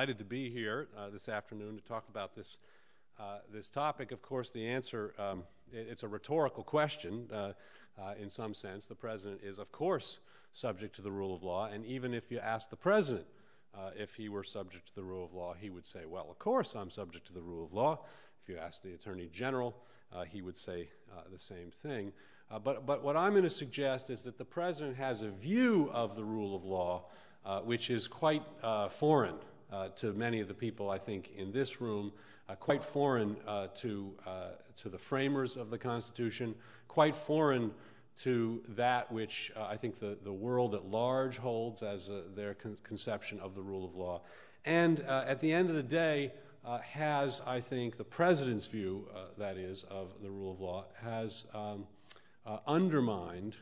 delighted to be here uh, this afternoon to talk about this uh, this topic. Of course, the answer um, it, it's a rhetorical question uh, uh, in some sense. The president is, of course, subject to the rule of law, and even if you ask the president uh, if he were subject to the rule of law, he would say, "Well, of course, I'm subject to the rule of law." If you ask the attorney general, uh, he would say the same thing. but but what I'm going to suggest is that the president has a view of the rule of law uh, which is quite uh, foreign uh, to many of the people, I think, in this room, uh, quite foreign uh, to, uh, to the framers of the Constitution, quite foreign to that which I think the, the world at large holds as their con- conception of the rule of law. And at the end of the day, has, I think, the president's view, that is, of the rule of law, has um, undermined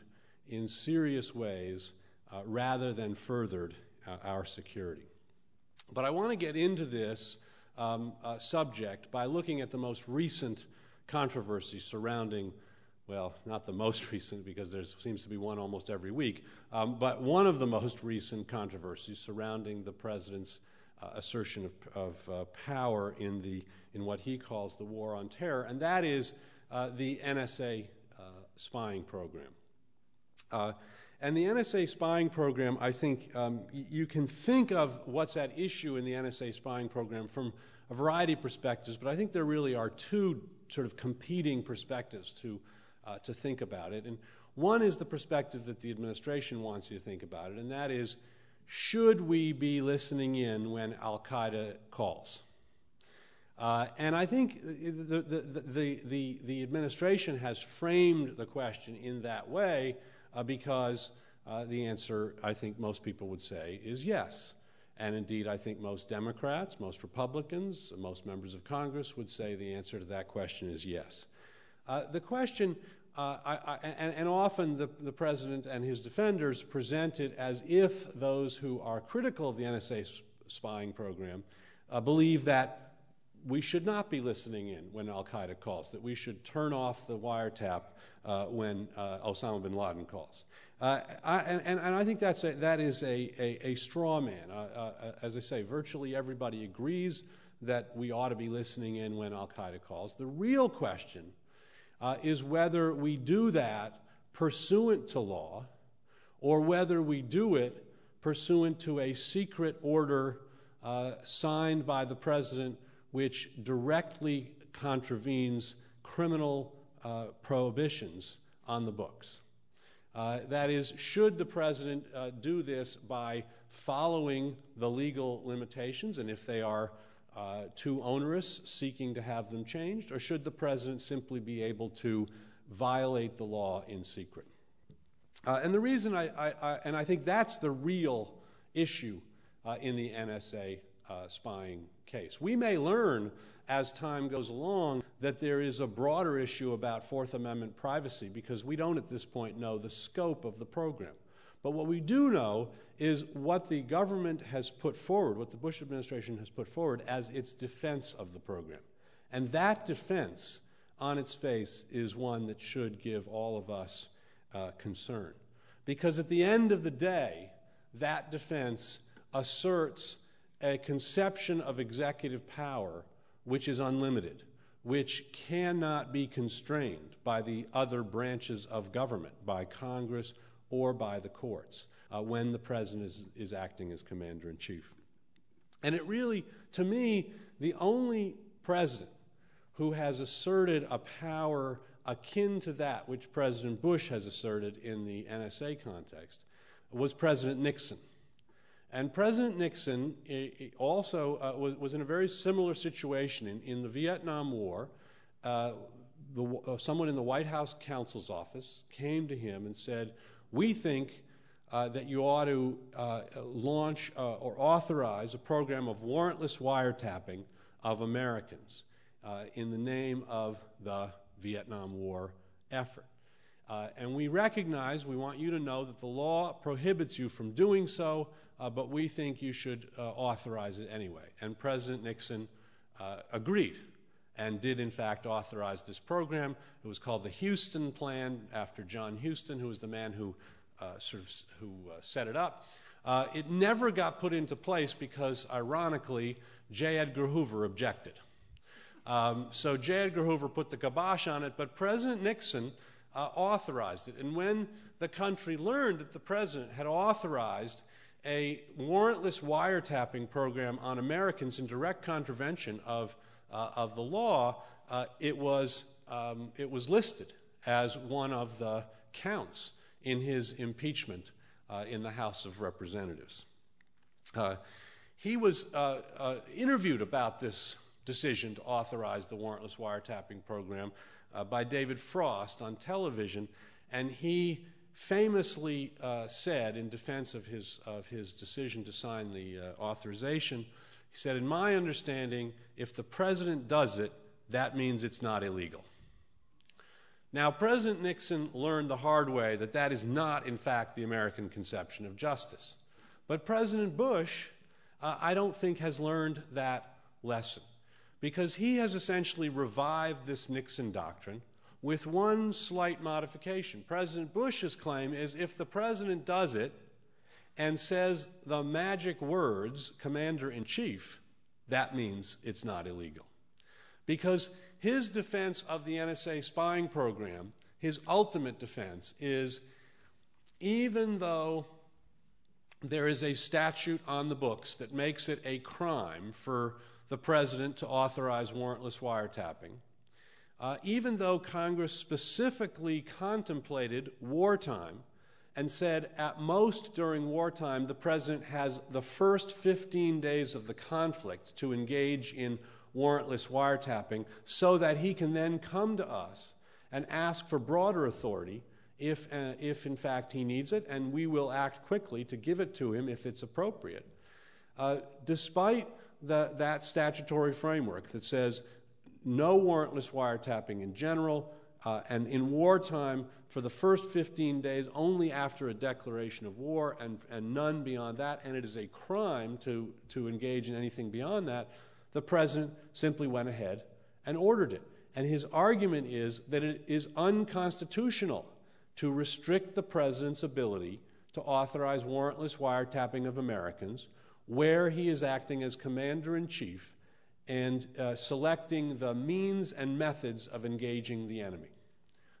in serious ways uh, rather than furthered uh, our security. But I want to get into this um, uh, subject by looking at the most recent controversy surrounding, well, not the most recent because there seems to be one almost every week, um, but one of the most recent controversies surrounding the president's uh, assertion of, of uh, power in, the, in what he calls the war on terror, and that is uh, the NSA spying program. And the NSA spying program, I think um, you can think of what's at issue in the NSA spying program from a variety of perspectives, but I think there really are two sort of competing perspectives to, uh, to think about it. And one is the perspective that the administration wants you to think about it, and that is should we be listening in when Al Qaeda calls? Uh, and I think the, the, the, the, the administration has framed the question in that way uh, because uh, the answer, I think most people would say, is yes. And indeed, I think most Democrats, most Republicans, most members of Congress would say the answer to that question is yes. Uh, the question, uh, I, I, and, and, often the, the, president and his defenders present it as if those who are critical of the NSA spying program uh, believe that we should not be listening in when Al Qaeda calls, that we should turn off the wiretap uh, when uh, Osama bin Laden calls. Uh, I, and, and, I think that's a, that is a, a, a straw man. Uh, uh, as I say, virtually everybody agrees that we ought to be listening in when Al Qaeda calls. The real question uh, is whether we do that pursuant to law or whether we do it pursuant to a secret order signed by the president which directly contravenes criminal uh, prohibitions on the books. Uh, that is, should the president uh, do this by following the legal limitations, and if they are uh, too onerous, seeking to have them changed, or should the president simply be able to violate the law in secret? Uh, and the reason I, I, I, and I think that's the real issue uh, in the NSA spying case. We may learn as time goes along that there is a broader issue about Fourth Amendment privacy because we don't at this point know the scope of the program. But what we do know is what the government has put forward, what the Bush administration has put forward as its defense of the program. And that defense, on its face, is one that should give all of us uh, concern. Because at the end of the day, that defense asserts a conception of executive power which is unlimited, which cannot be constrained by the other branches of government, by Congress or by the courts, uh, when the president is, is acting as commander in chief. And it really, to me, the only president who has asserted a power akin to that which President Bush has asserted in the NSA context was President Nixon. And President Nixon also uh, was, was, in a very similar situation. In, in the Vietnam War, uh, the, uh, someone in the White House counsel's office came to him and said, We think uh, that you ought to uh, launch uh, or authorize a program of warrantless wiretapping of Americans in the name of the Vietnam War effort. And we recognize, we want you to know that the law prohibits you from doing so, uh, but we think you should uh, authorize it anyway. And President Nixon uh, agreed and did, in fact, authorize this program. It was called the Huston Plan after John Huston, who was the man who uh, sort of who uh, set it up. Uh, it never got put into place because, ironically, J. Edgar Hoover objected. Um, so J. Edgar Hoover put the kibosh on it, but President Nixon authorized it. And when the country learned that the president had authorized a warrantless wiretapping program on Americans in direct contravention of, uh, of the law, uh, it, was, um, it was listed as one of the counts in his impeachment uh, in the House of Representatives. He was interviewed about this decision to authorize the warrantless wiretapping program by David Frost on television, and he famously uh, said, in defense of his, of his decision to sign the authorization, he said, In my understanding, if the president does it, that means it's not illegal. Now, President Nixon learned the hard way that that is not, in fact, the American conception of justice. But President Bush, uh, I don't think, has learned that lesson because he has essentially revived this Nixon doctrine with one slight modification. President Bush's claim is if the president does it and says the magic words, commander in chief, that means it's not illegal. Because his defense of the NSA spying program, his ultimate defense, is even though there is a statute on the books that makes it a crime for the president to authorize warrantless wiretapping, uh, even though Congress specifically contemplated wartime and said at most during wartime the president has the first 15 days of the conflict to engage in warrantless wiretapping so that he can then come to us and ask for broader authority if, uh, if in fact he needs it, and we will act quickly to give it to him if it's appropriate. Uh, despite the, that statutory framework that says no warrantless wiretapping in general, uh, and in wartime, for the first 15 days, only after a declaration of war, and, and none beyond that, and it is a crime to, to engage in anything beyond that, the president simply went ahead and ordered it. And his argument is that it is unconstitutional to restrict the president's ability to authorize warrantless wiretapping of Americans where he is acting as commander in chief and uh, selecting the means and methods of engaging the enemy.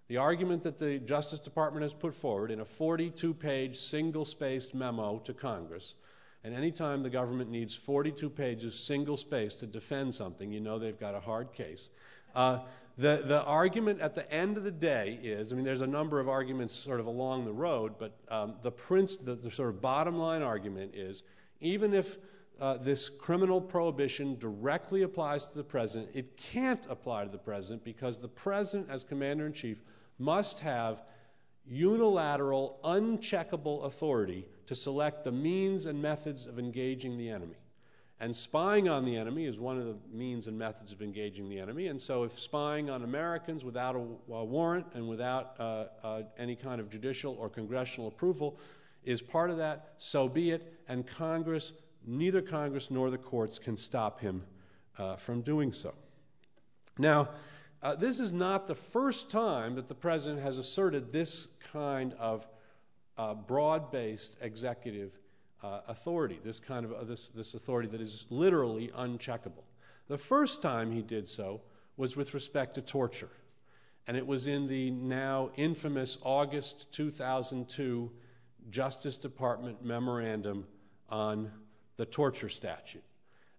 The argument that the Justice Department has put forward in a 42 page, single spaced memo to Congress and anytime the government needs 42 pages, single spaced, to defend something, you know they've got a hard case. Uh, the, the argument at the end of the day is I mean, there's a number of arguments sort of along the road, but um, the, prince, the, the, sort of bottom line argument is even if uh, this criminal prohibition directly applies to the president, it can't apply to the president because the president, as commander in chief, must have unilateral, uncheckable authority to select the means and methods of engaging the enemy. And spying on the enemy is one of the means and methods of engaging the enemy. And so, if spying on Americans without a, a warrant and without uh, uh, any kind of judicial or congressional approval is part of that, so be it. And Congress, neither Congress nor the courts can stop him uh, from doing so. Now, uh, this is not the first time that the president has asserted this kind of uh, broad based executive uh, authority, this kind of uh, this, this authority that is literally uncheckable. The first time he did so was with respect to torture, and it was in the now infamous August 2002 Justice Department memorandum on the torture statute.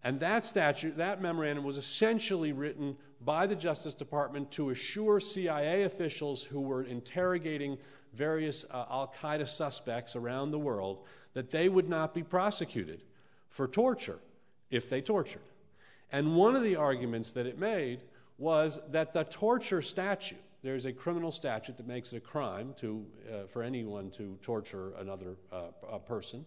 And that statute, that memorandum was essentially written by the Justice Department to assure CIA officials who were interrogating various uh, Al Qaeda suspects around the world that they would not be prosecuted for torture if they tortured. And one of the arguments that it made was that the torture statute, there's a criminal statute that makes it a crime to, uh, for anyone to torture another uh, person.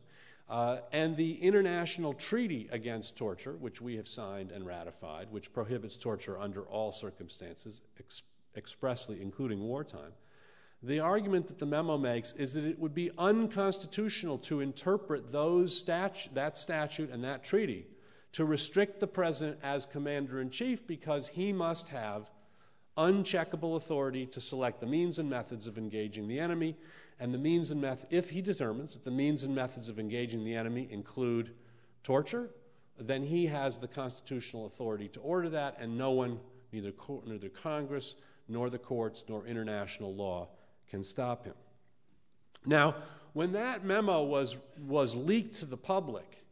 Uh, and the International Treaty Against Torture, which we have signed and ratified, which prohibits torture under all circumstances, ex- expressly including wartime. The argument that the memo makes is that it would be unconstitutional to interpret those statu- that statute and that treaty to restrict the president as commander in chief because he must have uncheckable authority to select the means and methods of engaging the enemy and the means and if he determines that the means and methods of engaging the enemy include torture, then he has the constitutional authority to order that, and no one, neither, neither Congress nor the courts nor international law, can stop him. Now, when that memo was, was leaked to the public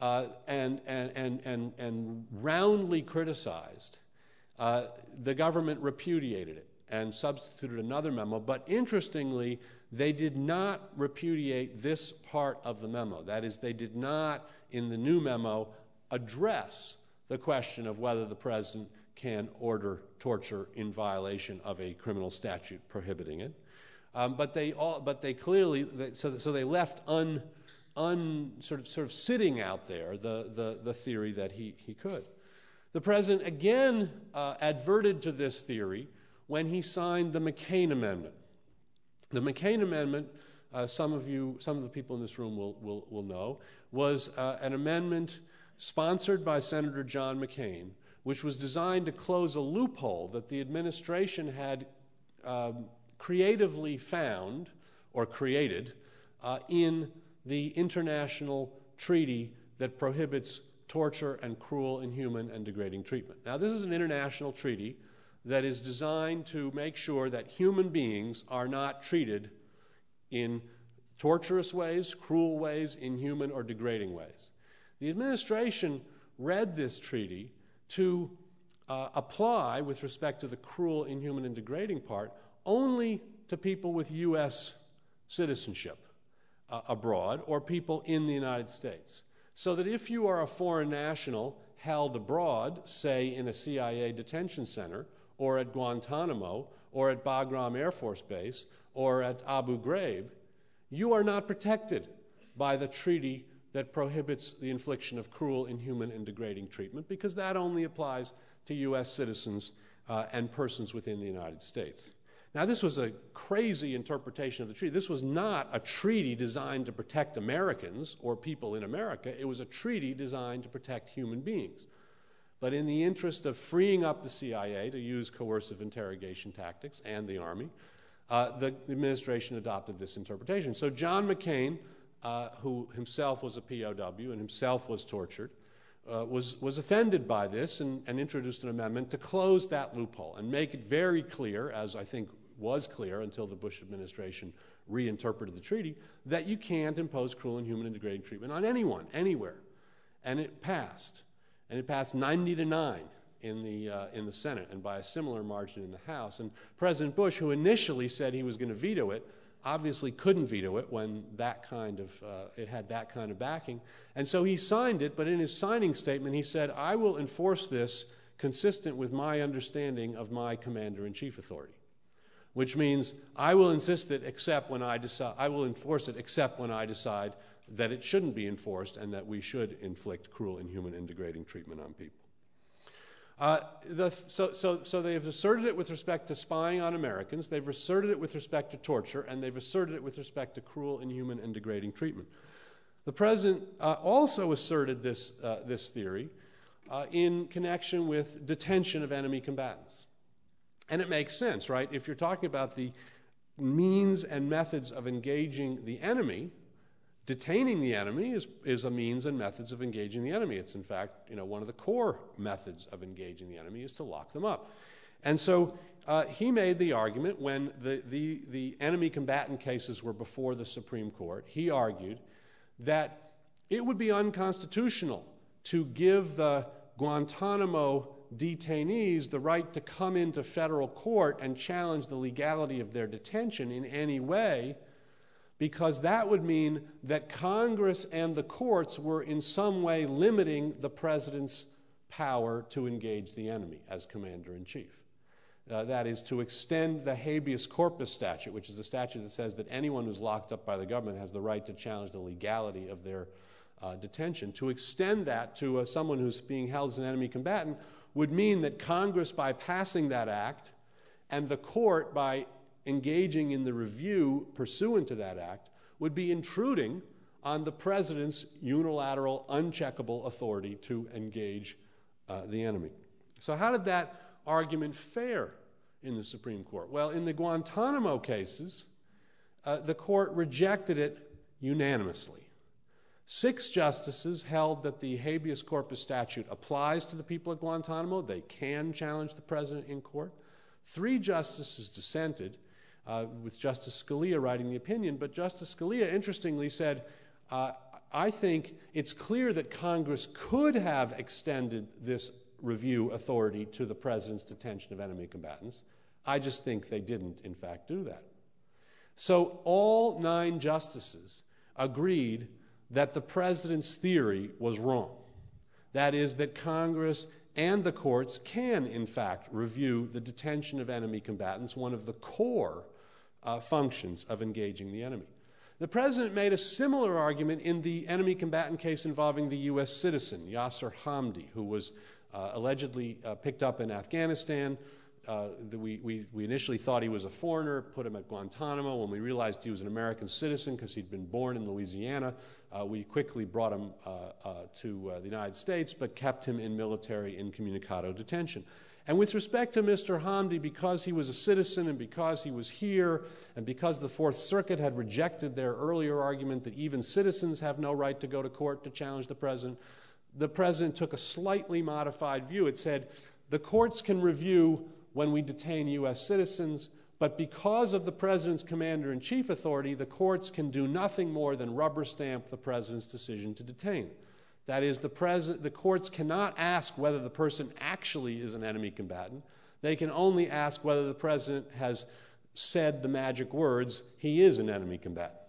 uh, and, and, and, and, and roundly criticized, uh, the government repudiated it and substituted another memo. But interestingly, they did not repudiate this part of the memo. That is, they did not, in the new memo, address the question of whether the president can order torture in violation of a criminal statute prohibiting it. Um, but they all, but they clearly, they, so, so they left un, un, sort of, sort of sitting out there the, the, the theory that he, he could. The president again uh, adverted to this theory when he signed the McCain Amendment. The McCain Amendment, uh, some of you, some of the people in this room will, will, will know, was uh, an amendment sponsored by Senator John McCain, which was designed to close a loophole that the administration had um, creatively found or created uh, in the international treaty that prohibits torture and cruel, inhuman, and degrading treatment. Now, this is an international treaty that is designed to make sure that human beings are not treated in torturous ways, cruel ways, inhuman, or degrading ways. The administration read this treaty to uh, apply, with respect to the cruel, inhuman, and degrading part, only to people with U.S. citizenship uh, abroad or people in the United States. So that if you are a foreign national held abroad, say in a CIA detention center, or at Guantanamo, or at Bagram Air Force Base, or at Abu Ghraib, you are not protected by the treaty that prohibits the infliction of cruel, inhuman, and degrading treatment, because that only applies to U.S. citizens uh, and persons within the United States. Now, this was a crazy interpretation of the treaty. This was not a treaty designed to protect Americans or people in America. It was a treaty designed to protect human beings. But in the interest of freeing up the CIA to use coercive interrogation tactics and the Army, uh, the, administration adopted this interpretation. So John McCain, uh, who himself was a POW and himself was tortured, uh, was, was offended by this and, and introduced an amendment to close that loophole and make it very clear, as I think was clear until the Bush administration reinterpreted the treaty, that you can't impose cruel, and inhuman, and degrading treatment on anyone, anywhere. And it passed. And it passed 90 to 9 in the, uh, in the Senate and by a similar margin in the House. And President Bush, who initially said he was going to veto it, obviously couldn't veto it when that kind of, uh, it had that kind of backing. And so he signed it, but in his signing statement, he said, I will enforce this consistent with my understanding of my commander in chief authority which means I will insist it except when I decide, I will enforce it except when I decide that it shouldn't be enforced and that we should inflict cruel, inhuman, and degrading treatment on people. Uh, the, so, so, so they have asserted it with respect to spying on Americans, they've asserted it with respect to torture, and they've asserted it with respect to cruel, inhuman, and degrading treatment. The president uh, also asserted this, uh, this theory uh, in connection with detention of enemy combatants. And it makes sense, right? If you're talking about the means and methods of engaging the enemy, detaining the enemy is, is a means and methods of engaging the enemy. It's in fact, you know, one of the core methods of engaging the enemy is to lock them up. And so uh, he made the argument when the, the, the enemy combatant cases were before the Supreme Court, he argued that it would be unconstitutional to give the Guantanamo detainees the right to come into federal court and challenge the legality of their detention in any way, because that would mean that Congress and the courts were in some way limiting the president's power to engage the enemy as commander in chief. Uh, that is, to extend the habeas corpus statute, which is a statute that says that anyone who's locked up by the government has the right to challenge the legality of their uh, detention, to extend that to uh, someone who's being held as an enemy combatant would mean that Congress, by passing that act, and the court, by engaging in the review pursuant to that act, would be intruding on the president's unilateral, uncheckable authority to engage uh, the enemy. So, how did that argument fare in the Supreme Court? Well, in the Guantanamo cases, uh, the court rejected it unanimously. Six justices held that the habeas corpus statute applies to the people at Guantanamo. They can challenge the president in court. Three justices dissented, uh, with Justice Scalia writing the opinion, but Justice Scalia interestingly said, uh, I think it's clear that Congress could have extended this review authority to the president's detention of enemy combatants. I just think they didn't, in fact, do that. So all nine justices agreed that the president's theory was wrong. That is, that Congress and the courts can, in fact, review the detention of enemy combatants, one of the core uh, functions of engaging the enemy. The president made a similar argument in the enemy combatant case involving the U.S. citizen, Yasir Hamdi, who was uh, allegedly uh, picked up in Afghanistan. Uh, the, we, we, we, initially thought he was a foreigner, put him at Guantanamo. When we realized he was an American citizen because he'd been born in Louisiana, uh, we quickly brought him uh, uh, to the United States, but kept him in military incommunicado detention. And with respect to Mr. Hamdi, because he was a citizen and because he was here, and because the Fourth Circuit had rejected their earlier argument that even citizens have no right to go to court to challenge the president, the president took a slightly modified view. It said the courts can review when we detain U.S. citizens, but because of the president's commander in chief authority, the courts can do nothing more than rubber stamp the president's decision to detain. That is, the, president, the courts cannot ask whether the person actually is an enemy combatant. They can only ask whether the president has said the magic words, he is an enemy combatant.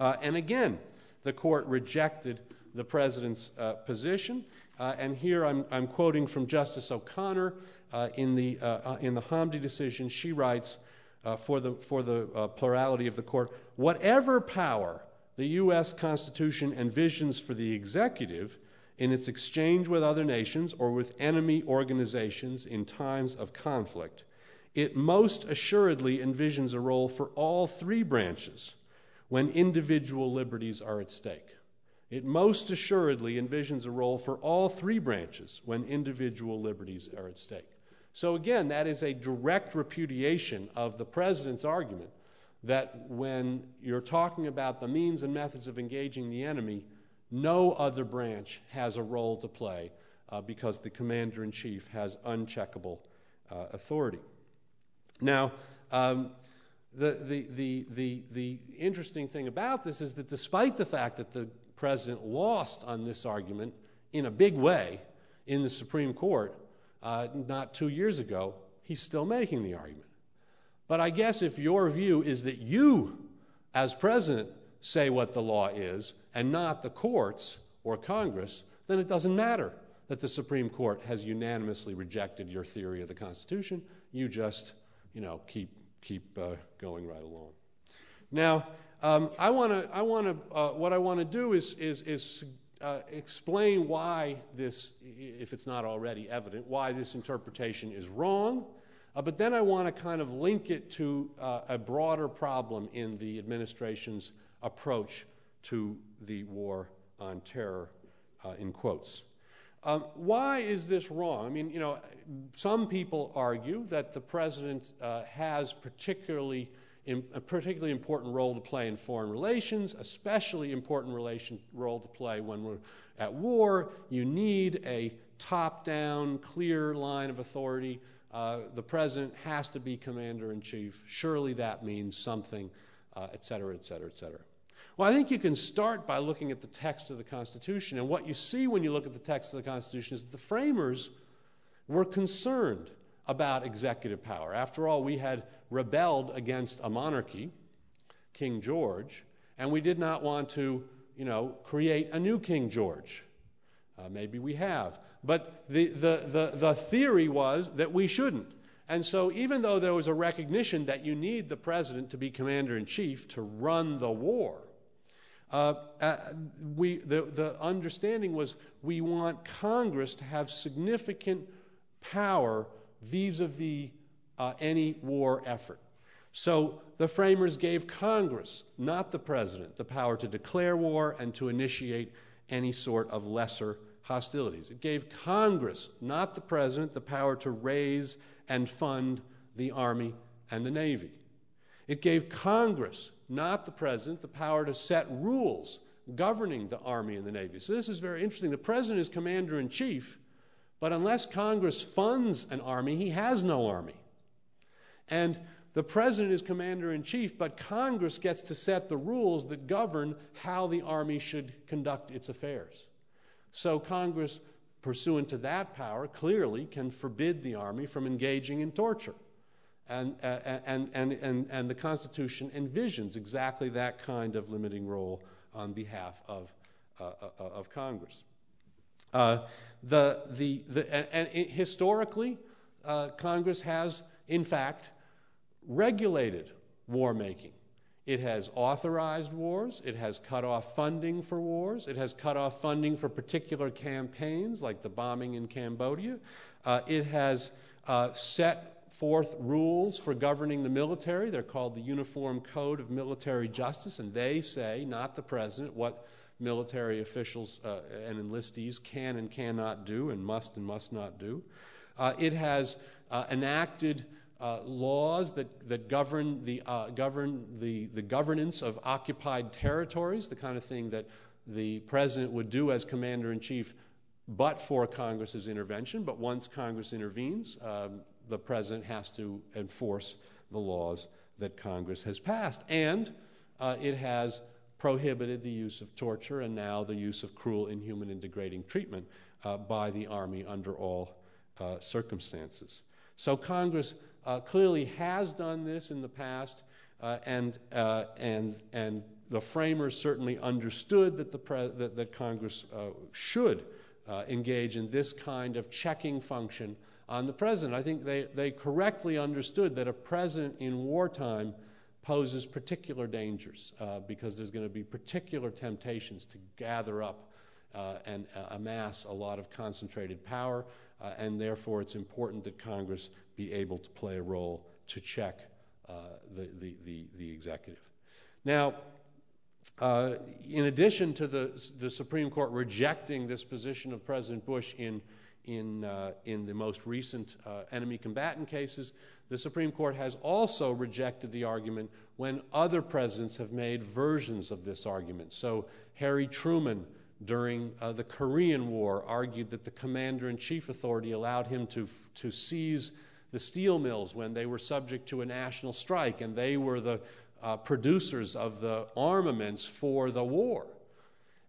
Uh, and again, the court rejected the president's uh, position. Uh, and here I'm, I'm, quoting from Justice O'Connor uh, in, the, uh, uh, in the Hamdi decision. She writes, for the, for the plurality of the court, whatever power the U.S. Constitution envisions for the executive in its exchange with other nations or with enemy organizations in times of conflict, it most assuredly envisions a role for all three branches when individual liberties are at stake. It most assuredly envisions a role for all three branches when individual liberties are at stake. So, again, that is a direct repudiation of the president's argument that when you're talking about the means and methods of engaging the enemy, no other branch has a role to play uh, because the commander in chief has uncheckable uh, authority. Now, um, the, the, the, the, the interesting thing about this is that despite the fact that the president lost on this argument in a big way in the Supreme Court uh, not two years ago, he's still making the argument. But I guess if your view is that you, as president, say what the law is and not the courts or Congress, then it doesn't matter that the Supreme Court has unanimously rejected your theory of the Constitution. You just, you know, keep keep uh, going right along. Now, um, I want to. I want to. Uh, what I want to do is is is uh, explain why this, if it's not already evident, why this interpretation is wrong uh, but then I want to kind of link it to uh, a broader problem in the administration's approach to the war on terror, uh, in quotes. Um, why is this wrong? I mean, you know, some people argue that the president uh, has particularly a particularly important role to play in foreign relations, especially important relation, role to play when we're at war. You need a top-down, clear line of authority the president has to be commander in chief. Surely that means something, uh, et cetera, et cetera, et cetera. Well, I think you can start by looking at the text of the Constitution. And what you see when you look at the text of the Constitution is that the framers were concerned about executive power. After all, we had rebelled against a monarchy, King George, and we did not want to, you know, create a new King George. Uh, maybe we have. But the, the, the, the theory was that we shouldn't. And so, even though there was a recognition that you need the president to be commander in chief to run the war, uh, uh, we, the, the understanding was we want Congress to have significant power vis a vis any war effort. So the framers gave Congress, not the president, the power to declare war and to initiate any sort of lesser hostilities. It gave Congress, not the president, the power to raise and fund the Army and the Navy. It gave Congress, not the president, the power to set rules governing the Army and the Navy. So this is very interesting. The president is commander in chief, but unless Congress funds an army, he has no army. And the president is commander in chief, but Congress gets to set the rules that govern how the army should conduct its affairs. So Congress, pursuant to that power, clearly can forbid the army from engaging in torture. And, uh, and, and, and, and the Constitution envisions exactly that kind of limiting role on behalf of, uh, uh, of Congress. Uh, the, the, the, and, and historically, uh, Congress has, in fact, regulated war making. It has authorized wars. It has cut off funding for wars. It has cut off funding for particular campaigns, like the bombing in Cambodia. Uh, it has uh, set forth rules for governing the military. They're called the Uniform Code of Military Justice, and they say, not the president, what military officials uh, and enlistees can and cannot do, and must and must not do. Uh, it has uh, enacted uh, laws that, that govern, the, uh, govern the, the governance of occupied territories, the kind of thing that the president would do as commander in chief, but for Congress's intervention. But once Congress intervenes, um, the president has to enforce the laws that Congress has passed. And uh, it has prohibited the use of torture and now the use of cruel, inhuman, and degrading treatment uh, by the Army under all uh, circumstances. So Congress uh, clearly has done this in the past, uh, and, uh, and, and the framers certainly understood that, the pre- that, that Congress uh, should uh, engage in this kind of checking function on the president. I think they, they correctly understood that a president in wartime poses particular dangers uh, because there's going to be particular temptations to gather up and amass a lot of concentrated power, uh, and therefore it's important that Congress be able to play a role to check uh, the, the, the, the, executive. Now, uh, in addition to the, the Supreme Court rejecting this position of President Bush in, in, uh, in the most recent uh, enemy combatant cases, the Supreme Court has also rejected the argument when other presidents have made versions of this argument. So, Harry Truman during uh, the Korean War argued that the commander in chief authority allowed him to, to seize the steel mills when they were subject to a national strike, and they were the uh, producers of the armaments for the war.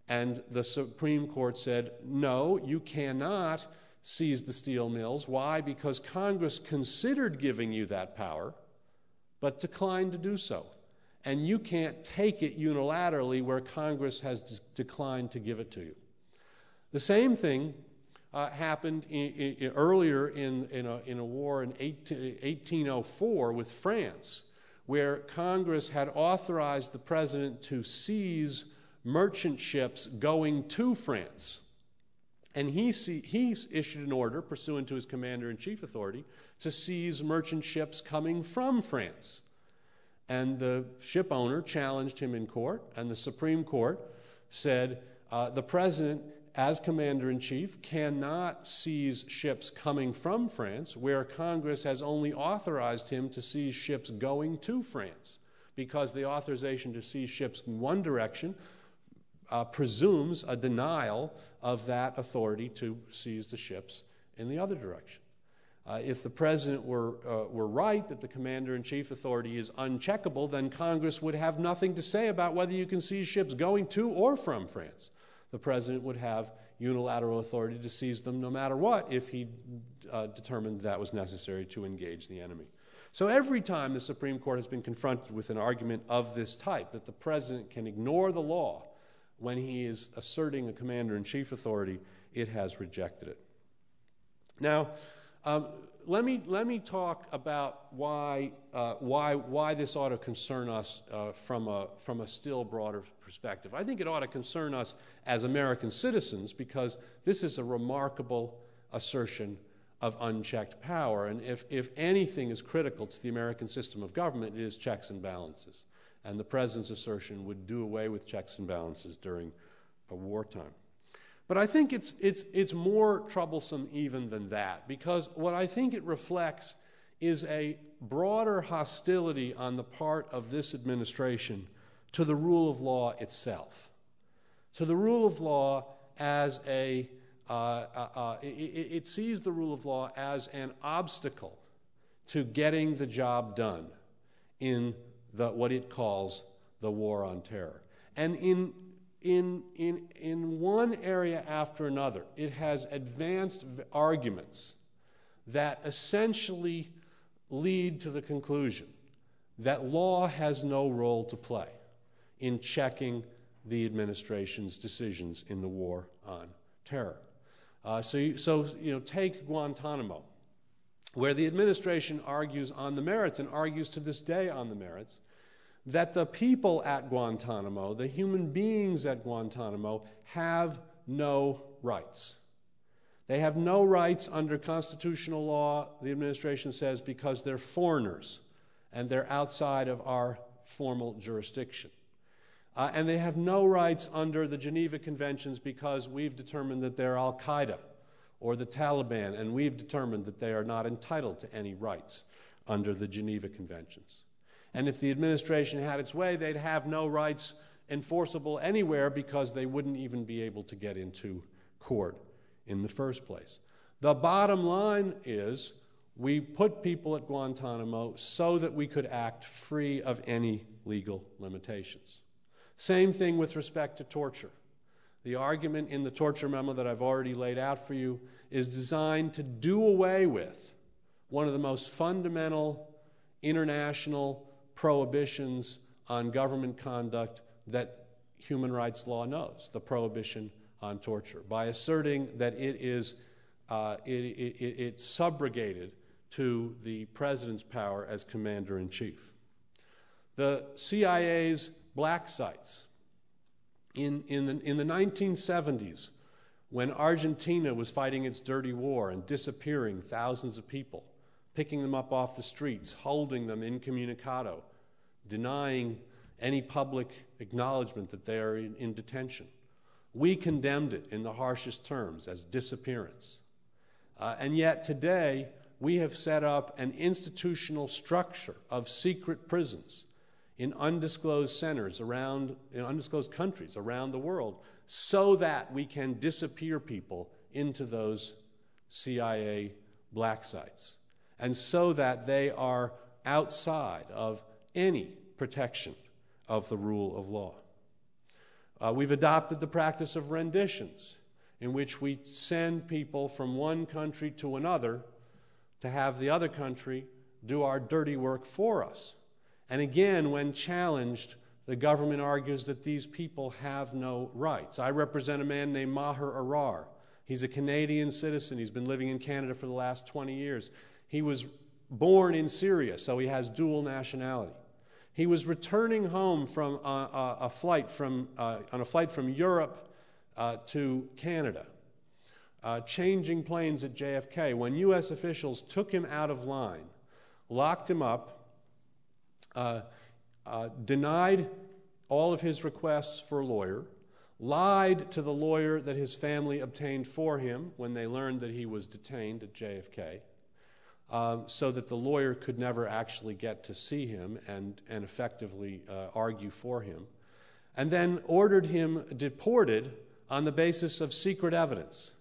And the Supreme Court said, no, you cannot seize the steel mills. Why? Because Congress considered giving you that power, but declined to do so. And you can't take it unilaterally where Congress has declined to give it to you. The same thing uh, happened in, in, earlier in, in, a, in a war in 18, 1804 with France, where Congress had authorized the president to seize merchant ships going to France. And he, see, he issued an order, pursuant to his commander in chief authority, to seize merchant ships coming from France. And the ship owner challenged him in court, and the Supreme Court said uh, the president as commander in chief, cannot seize ships coming from France, where Congress has only authorized him to seize ships going to France, because the authorization to seize ships in one direction uh, presumes a denial of that authority to seize the ships in the other direction. Uh, if the president were, uh, were right that the commander in chief authority is uncheckable, then Congress would have nothing to say about whether you can seize ships going to or from France the president would have unilateral authority to seize them no matter what if he uh, determined that was necessary to engage the enemy. So every time the Supreme Court has been confronted with an argument of this type, that the president can ignore the law when he is asserting a commander in chief authority, it has rejected it. Now, um, let me, let me talk about why, uh, why, why this ought to concern us uh, from, a, from a still broader perspective. I think it ought to concern us as American citizens because this is a remarkable assertion of unchecked power. And if, if anything is critical to the American system of government, it is checks and balances. And the president's assertion would do away with checks and balances during a wartime. But I think it's, it's, it's more troublesome even than that, because what I think it reflects is a broader hostility on the part of this administration to the rule of law itself, to the rule of law as a, uh, uh, uh, it, it sees the rule of law as an obstacle to getting the job done in the, what it calls the war on terror. And in, in, in, in one area after another, it has advanced arguments that essentially lead to the conclusion that law has no role to play in checking the administration's decisions in the war on terror. Uh, so, you, so, you know, take Guantanamo, where the administration argues on the merits and argues to this day on the merits that the people at Guantanamo, the human beings at Guantanamo, have no rights. They have no rights under constitutional law, the administration says, because they're foreigners and they're outside of our formal jurisdiction. Uh, and they have no rights under the Geneva Conventions because we've determined that they're Al Qaeda or the Taliban, and we've determined that they are not entitled to any rights under the Geneva Conventions. And if the administration had its way, they'd have no rights enforceable anywhere because they wouldn't even be able to get into court in the first place. The bottom line is we put people at Guantanamo so that we could act free of any legal limitations. Same thing with respect to torture. The argument in the torture memo that I've already laid out for you is designed to do away with one of the most fundamental international prohibitions on government conduct that human rights law knows the prohibition on torture by asserting that it is uh, it, subrogated to the president's power as commander in chief. The CIA's black sites in, the, in the 1970s, when Argentina was fighting its dirty war and disappearing thousands of people, picking them up off the streets, holding them incommunicado, denying any public acknowledgement that they are in, in detention. We condemned it in the harshest terms as disappearance. Uh, and yet today, we have set up an institutional structure of secret prisons in undisclosed centers around, in undisclosed countries around the world, so that we can disappear people into those CIA black sites, and so that they are outside of any protection of the rule of law. Uh, we've adopted the practice of renditions, in which we send people from one country to another to have the other country do our dirty work for us. And again, when challenged, the government argues that these people have no rights. I represent a man named Maher Arar. He's a Canadian citizen. He's been living in Canada for the last 20 years. He was born in Syria, so he has dual nationality. He was returning home from a, a, flight from, uh, on a flight from Europe uh, to Canada, uh, changing planes at JFK when U.S. officials took him out of line, locked him up, uh, uh, denied all of his requests for a lawyer, lied to the lawyer that his family obtained for him when they learned that he was detained at JFK um, so that the lawyer could never actually get to see him and, and effectively uh, argue for him, and then ordered him deported on the basis of secret evidence.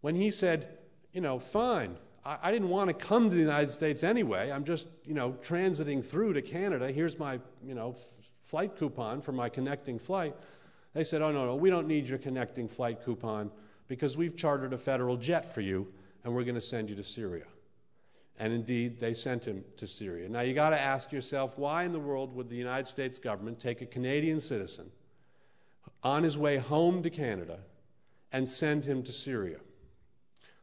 When he said, you know, fine, I, I didn't want to come to the United States anyway, I'm just, you know, transiting through to Canada, here's my, you know, f- flight coupon for my connecting flight. They said, oh, no, no, we don't need your connecting flight coupon because we've chartered a federal jet for you and we're going to send you to Syria. And indeed, they sent him to Syria. Now, you got to ask yourself why in the world would the United States government take a Canadian citizen on his way home to Canada and send him to Syria?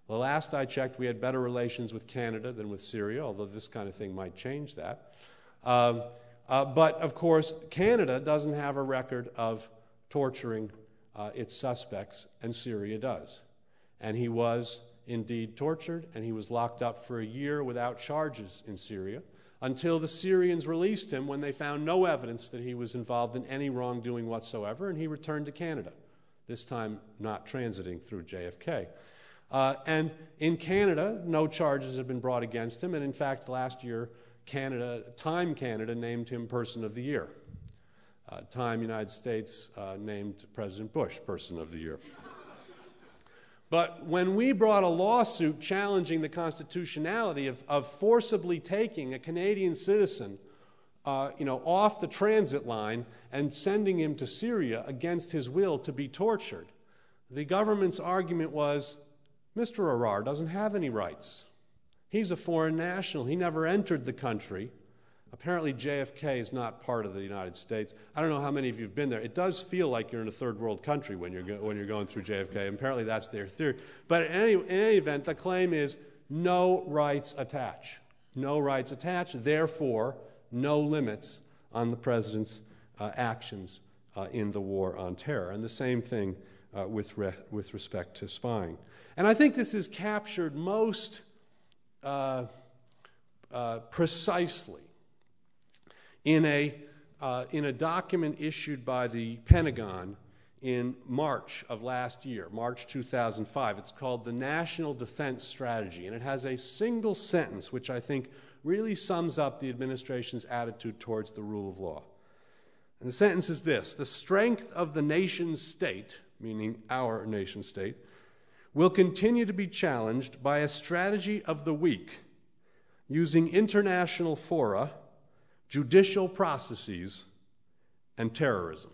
The last I checked, we had better relations with Canada than with Syria, although this kind of thing might change that. Um, uh, but of course, Canada doesn't have a record of torturing uh, its suspects, and Syria does. And he was indeed tortured, and he was locked up for a year without charges in Syria until the Syrians released him when they found no evidence that he was involved in any wrongdoing whatsoever, and he returned to Canada, this time not transiting through JFK. Uh, and in Canada, no charges have been brought against him. And in fact, last year, Canada, Time Canada named him Person of the Year. Uh, Time United States uh, named President Bush Person of the Year. But when we brought a lawsuit challenging the constitutionality of, of forcibly taking a Canadian citizen uh, you know, off the transit line and sending him to Syria against his will to be tortured, the government's argument was Mr. Arar doesn't have any rights. He's a foreign national. He never entered the country. Apparently, JFK is not part of the United States. I don't know how many of you have been there. It does feel like you're in a third world country when you're, go- when you're going through JFK. Apparently, that's their theory. But in any, in any event, the claim is no rights attach. No rights attach. Therefore, no limits on the president's uh, actions uh, in the war on terror. And the same thing uh, with, re- with respect to spying. And I think this is captured most uh, uh, precisely in a, uh, in a document issued by the Pentagon in March of last year, March 2005. It's called the National Defense Strategy, and it has a single sentence which I think really sums up the administration's attitude towards the rule of law. And the sentence is this The strength of the nation state, meaning our nation state, will continue to be challenged by a strategy of the weak using international fora judicial processes, and terrorism.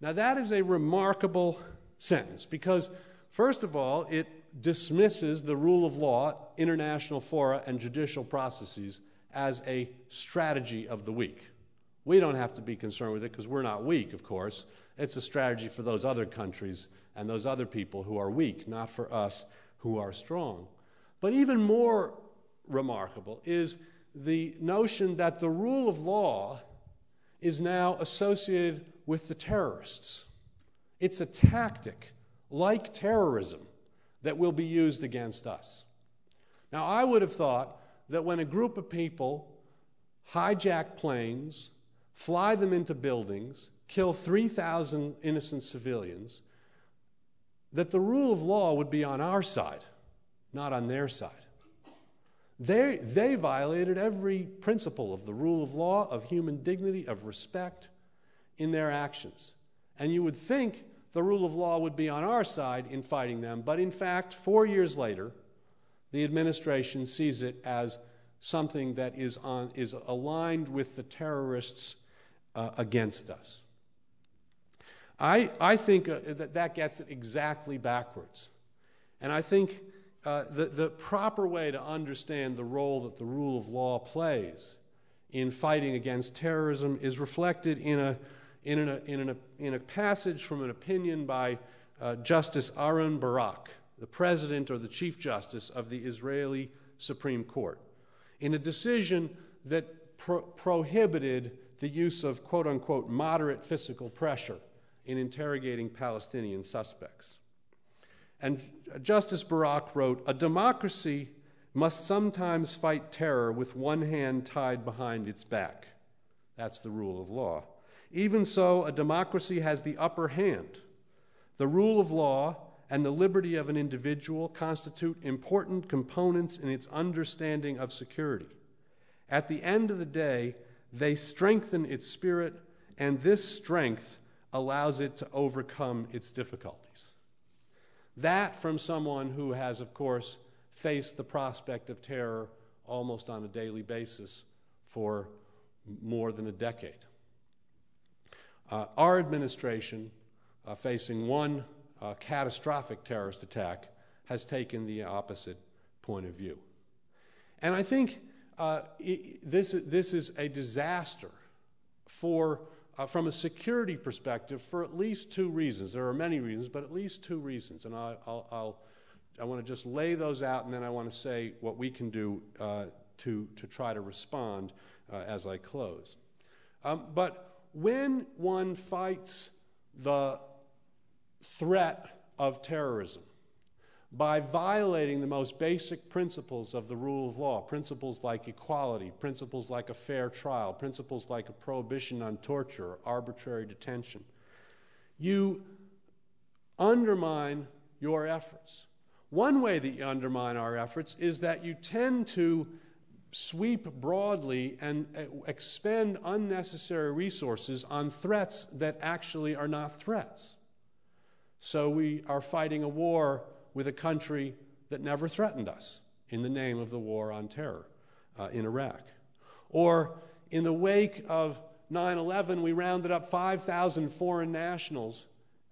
Now, that is a remarkable sentence because, first of all, it dismisses the rule of law, international fora, and judicial processes as a strategy of the weak. We don't have to be concerned with it because we're not weak, of course. It's a strategy for those other countries and those other people who are weak, not for us who are strong. But even more remarkable is the notion that the rule of law is now associated with the terrorists. It's a tactic, like terrorism, that will be used against us. Now, I would have thought that when a group of people hijack planes, fly them into buildings, kill 3,000 innocent civilians, that the rule of law would be on our side, not on their side. They, they violated every principle of the rule of law, of human dignity, of respect in their actions. And you would think the rule of law would be on our side in fighting them, but in fact, four years later, the administration sees it as something that is, on, is aligned with the terrorists uh, against us. I, I think uh, that that gets it exactly backwards. And I think uh, the, the proper way to understand the role that the rule of law plays in fighting against terrorism is reflected in a, in, a, in, a, in a passage from an opinion by uh, Justice Aaron Barak, the president or the chief justice of the Israeli Supreme Court, in a decision that pro- prohibited the use of quote unquote moderate physical pressure in interrogating Palestinian suspects. And Justice Barak wrote A democracy must sometimes fight terror with one hand tied behind its back. That's the rule of law. Even so, a democracy has the upper hand. The rule of law and the liberty of an individual constitute important components in its understanding of security. At the end of the day, they strengthen its spirit, and this strength allows it to overcome its difficulties. That from someone who has, of course, faced the prospect of terror almost on a daily basis for more than a decade. Uh, our administration, uh, facing one uh, catastrophic terrorist attack, has taken the opposite point of view. And I think uh, it, this, this is a disaster for uh, from a security perspective for at least two reasons. There are many reasons, but at least two reasons. And I'll, I'll, I'll i want to just lay those out, and then I want to say what we can do uh, to, to try to respond uh, as I close. Um, but when one fights the threat of terrorism, by violating the most basic principles of the rule of law principles like equality, principles like a fair trial, principles like a prohibition on torture or arbitrary detention. You undermine your efforts. One way that you undermine our efforts is that you tend to sweep broadly and uh, expend unnecessary resources on threats that actually are not threats. So we are fighting a war with a country that never threatened us in the name of the war on terror uh, in Iraq. Or in the wake of 9 11, we rounded up 5,000 foreign nationals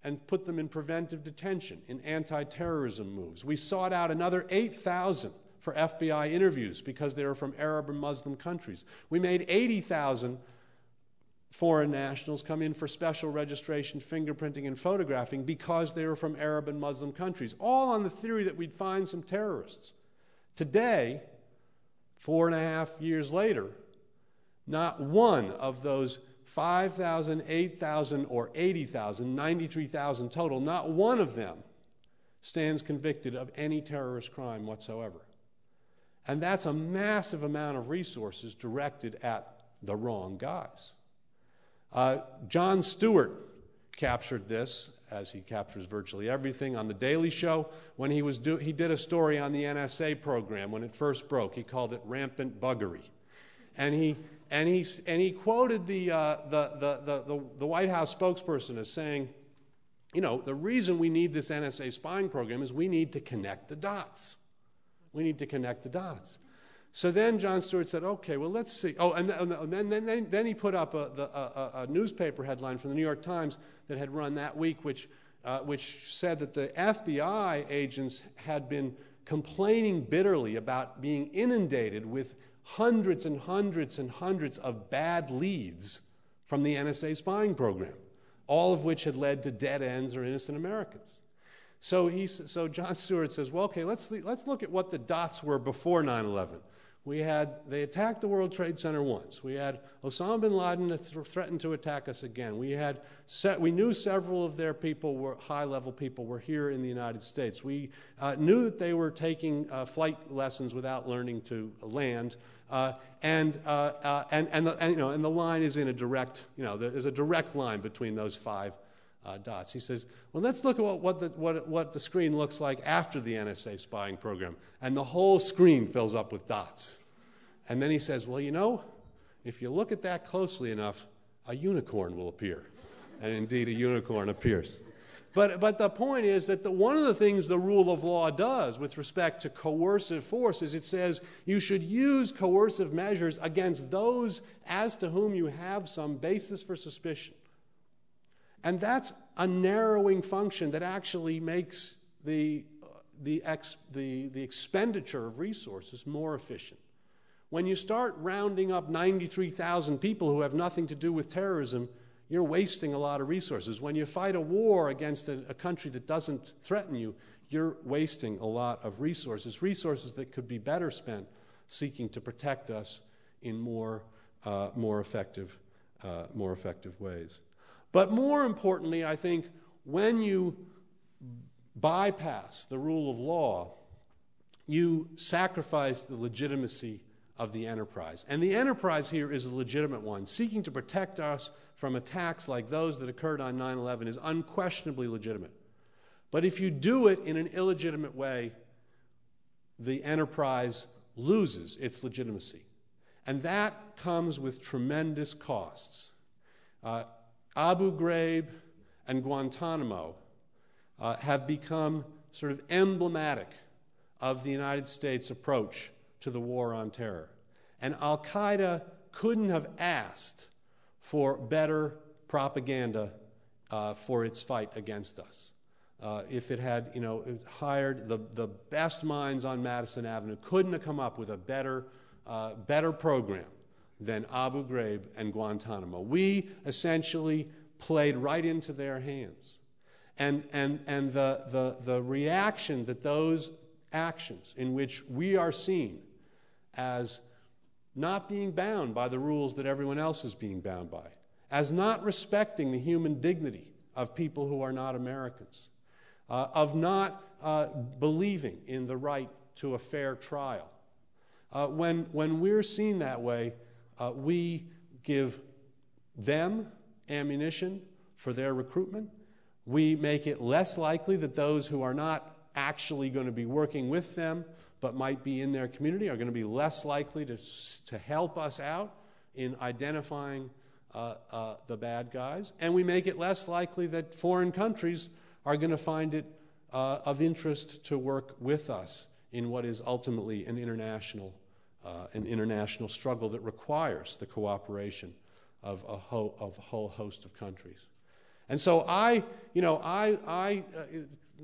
and put them in preventive detention in anti terrorism moves. We sought out another 8,000 for FBI interviews because they were from Arab and Muslim countries. We made 80,000 foreign nationals come in for special registration, fingerprinting, and photographing because they were from Arab and Muslim countries, all on the theory that we'd find some terrorists. Today, four and a half years later, not one of those 5,000, 8,000, or 80,000, 93,000 total, not one of them stands convicted of any terrorist crime whatsoever. And that's a massive amount of resources directed at the wrong guys. Uh, Jon Stewart captured this, as he captures virtually everything, on The Daily Show when he, was do- he did a story on the NSA program when it first broke. He called it Rampant Buggery. And he, and he, and he quoted the, uh, the, the, the, the, the White House spokesperson as saying, you know, the reason we need this NSA spying program is we need to connect the dots. We need to connect the dots. So then Jon Stewart said, okay, well, let's see. Oh, and then, then, then, he put up a, the, a, a, newspaper headline from the New York Times that had run that week, which, uh, which said that the FBI agents had been complaining bitterly about being inundated with hundreds and hundreds and hundreds of bad leads from the NSA spying program, all of which had led to dead ends or innocent Americans. So, he, so Jon Stewart says, well, okay, let's, let's look at what the dots were before 9 11. We had, they attacked the World Trade Center once. We had Osama bin Laden th- threatened to attack us again. We, had se- we knew several of their people were high level people were here in the United States. We uh, knew that they were taking uh, flight lessons without learning to land. Uh, and, uh, uh, and, and, the, and, you know, and the line is in a direct, you know, there's a direct line between those five uh, dots. He says, well, let's look at what, what, the, what, what the screen looks like after the NSA spying program. And the whole screen fills up with dots. And then he says, well, you know, if you look at that closely enough, a unicorn will appear. And indeed, a unicorn appears. But, but the point is that the, one of the things the rule of law does with respect to coercive force is it says you should use coercive measures against those as to whom you have some basis for suspicion. And that's a narrowing function that actually makes the, the, ex, the, the expenditure of resources more efficient. When you start rounding up 93,000 people who have nothing to do with terrorism, you're wasting a lot of resources. When you fight a war against a, a country that doesn't threaten you, you're wasting a lot of resources, resources that could be better spent seeking to protect us in more, uh, more, effective, uh, more effective ways. But more importantly, I think when you bypass the rule of law, you sacrifice the legitimacy of the enterprise. And the enterprise here is a legitimate one. Seeking to protect us from attacks like those that occurred on 9 11 is unquestionably legitimate. But if you do it in an illegitimate way, the enterprise loses its legitimacy. And that comes with tremendous costs. Uh, Abu Ghraib and Guantanamo uh, have become sort of emblematic of the United States' approach to the war on terror. And Al Qaeda couldn't have asked for better propaganda uh, for its fight against us. Uh, if it had, you know, hired the, the best minds on Madison Avenue, couldn't have come up with a better, uh, better program than Abu Ghraib and Guantanamo. We essentially played right into their hands. And, and, and the, the, the reaction that those actions, in which we are seen as not being bound by the rules that everyone else is being bound by, as not respecting the human dignity of people who are not Americans, uh, of not uh, believing in the right to a fair trial. Uh, when, when we're seen that way, uh, we give them ammunition for their recruitment. We make it less likely that those who are not actually going to be working with them but might be in their community are going to be less likely to, to help us out in identifying uh, uh, the bad guys. And we make it less likely that foreign countries are going to find it uh, of interest to work with us in what is ultimately an international, uh, an international struggle that requires the cooperation of a, ho- of a whole host of countries. And so I, you know, I, I uh,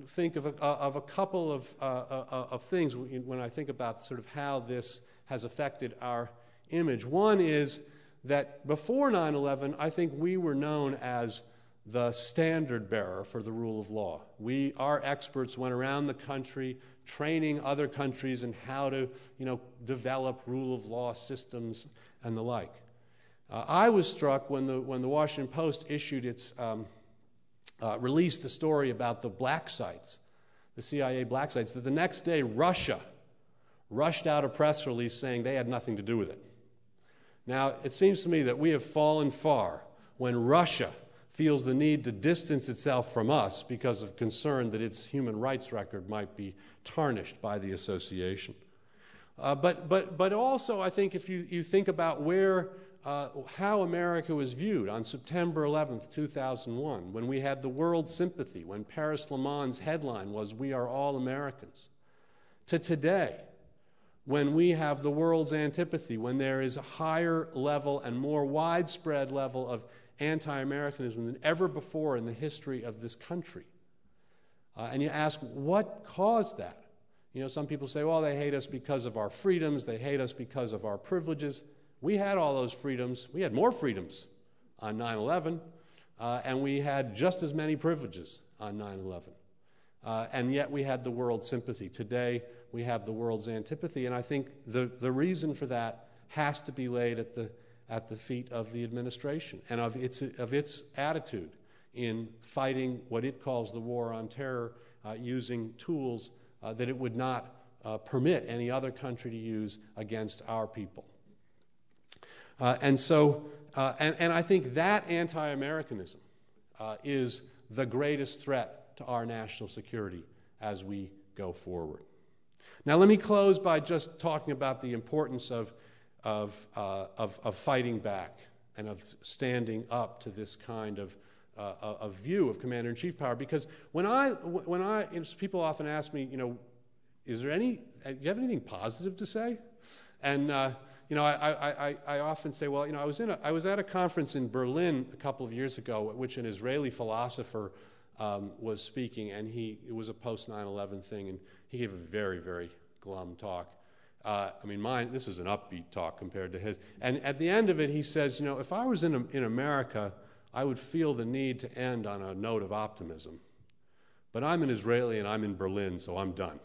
think of a, uh, of a couple of, uh, uh, of things when I think about sort of how this has affected our image. One is that before 9 11, I think we were known as the standard bearer for the rule of law. We, our experts, went around the country training other countries in how to, you know, develop rule of law systems and the like. Uh, I was struck when the, when the Washington Post issued its, um, uh, released a story about the black sites, the CIA black sites, that the next day Russia rushed out a press release saying they had nothing to do with it. Now, it seems to me that we have fallen far when Russia feels the need to distance itself from us because of concern that its human rights record might be tarnished by the association. Uh, but, but, but also, I think if you, you think about where uh, how America was viewed on September 11th, 2001, when we had the world sympathy, when Paris Le Monde's headline was, We are all Americans, to today, when we have the world's antipathy, when there is a higher level and more widespread level of anti Americanism than ever before in the history of this country. Uh, and you ask, what caused that? You know, some people say, well, they hate us because of our freedoms, they hate us because of our privileges. We had all those freedoms. We had more freedoms on 9 11, uh, and we had just as many privileges on 9 11. Uh, and yet we had the world's sympathy. Today, we have the world's antipathy, and I think the, the reason for that has to be laid at the, at the feet of the administration and of its, of its attitude in fighting what it calls the war on terror uh, using tools uh, that it would not uh, permit any other country to use against our people. Uh, and so, uh, and, and I think that anti Americanism uh, is the greatest threat to our national security as we go forward. Now, let me close by just talking about the importance of, of, uh, of, of, fighting back and of standing up to this kind of, uh, of view of commander in chief power. Because when I, when I, people often ask me, you know, is there any, do you have anything positive to say? And, uh, you know, I, I, I, often say, well, you know, I was, in a, I was at a conference in Berlin a couple of years ago at which an Israeli philosopher um, was speaking, and he, it was a post 9 11 thing, and he gave a very, very glum talk. Uh, I mean, mine, this is an upbeat talk compared to his. And at the end of it, he says, you know, if I was in, in America, I would feel the need to end on a note of optimism. But I'm an Israeli and I'm in Berlin, so I'm done.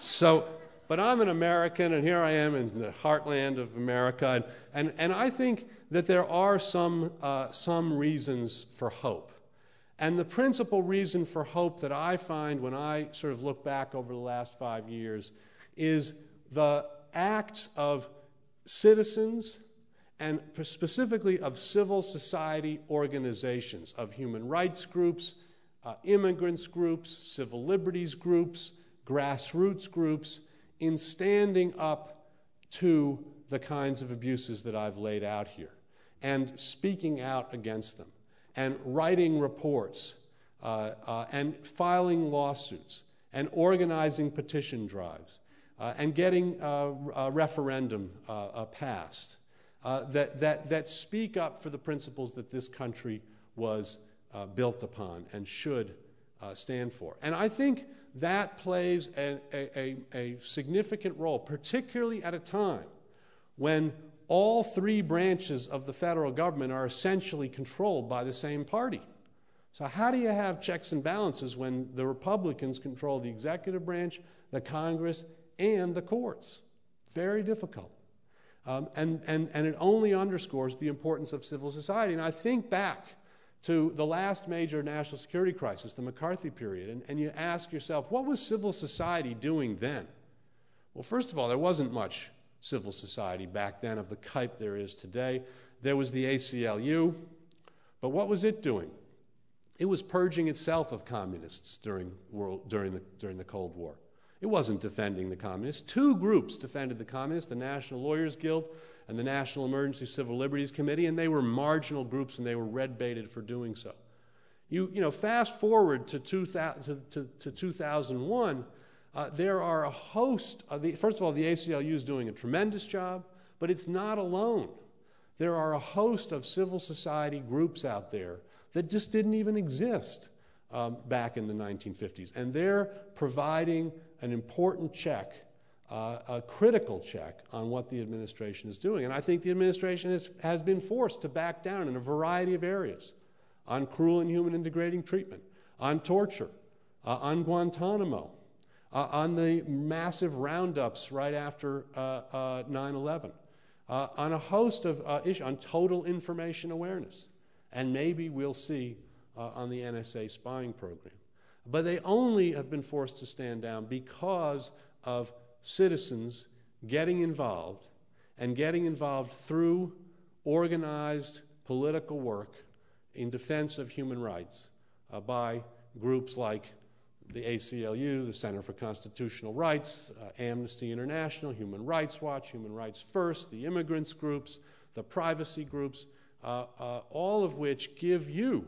so, but I'm an American, and here I am in the heartland of America. And, and, and I think that there are some, uh, some reasons for hope. And the principal reason for hope that I find when I sort of look back over the last five years is the acts of citizens and specifically of civil society organizations, of human rights groups, uh, immigrants groups, civil liberties groups, grassroots groups, in standing up to the kinds of abuses that I've laid out here and speaking out against them and writing reports uh, uh, and filing lawsuits and organizing petition drives uh, and getting a referendum uh, uh, passed uh, that, that, that speak up for the principles that this country was built upon and should stand for. And I think that plays a, a, a, significant role, particularly at a time when all three branches of the federal government are essentially controlled by the same party. So, how do you have checks and balances when the Republicans control the executive branch, the Congress, and the courts? Very difficult. Um, and, and, and it only underscores the importance of civil society. And I think back to the last major national security crisis, the McCarthy period, and, and you ask yourself, what was civil society doing then? Well, first of all, there wasn't much civil society back then of the type there is today. There was the ACLU, but what was it doing? It was purging itself of communists during, world, during, the, during the Cold War. It wasn't defending the communists. Two groups defended the communists the National Lawyers Guild and the National Emergency Civil Liberties Committee, and they were marginal groups and they were red baited for doing so. You, you know, fast forward to, 2000, to, to, to 2001, uh, there are a host of the, first of all, the ACLU is doing a tremendous job, but it's not alone. There are a host of civil society groups out there that just didn't even exist um, back in the 1950s. And they're providing an important check, uh, a critical check on what the administration is doing. And I think the administration is, has been forced to back down in a variety of areas on cruel and human degrading treatment, on torture, uh, on Guantanamo, uh, on the massive roundups right after uh, uh, 9 11, uh, on a host of issues, on total information awareness. And maybe we'll see on the NSA spying program. But they only have been forced to stand down because of citizens getting involved and getting involved through organized political work in defense of human rights uh, by groups like the ACLU, the Center for Constitutional Rights, uh, Amnesty International, Human Rights Watch, Human Rights First, the immigrants groups, the privacy groups, uh, uh all of which give you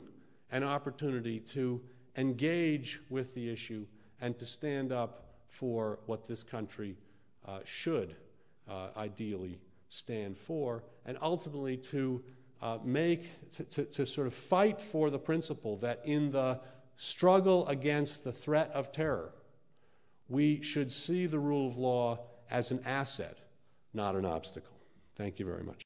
an opportunity to engage with the issue and to stand up for what this country uh, should uh, ideally stand for, and ultimately to uh, make, to, to, to sort of fight for the principle that in the struggle against the threat of terror, we should see the rule of law as an asset, not an obstacle. Thank you very much.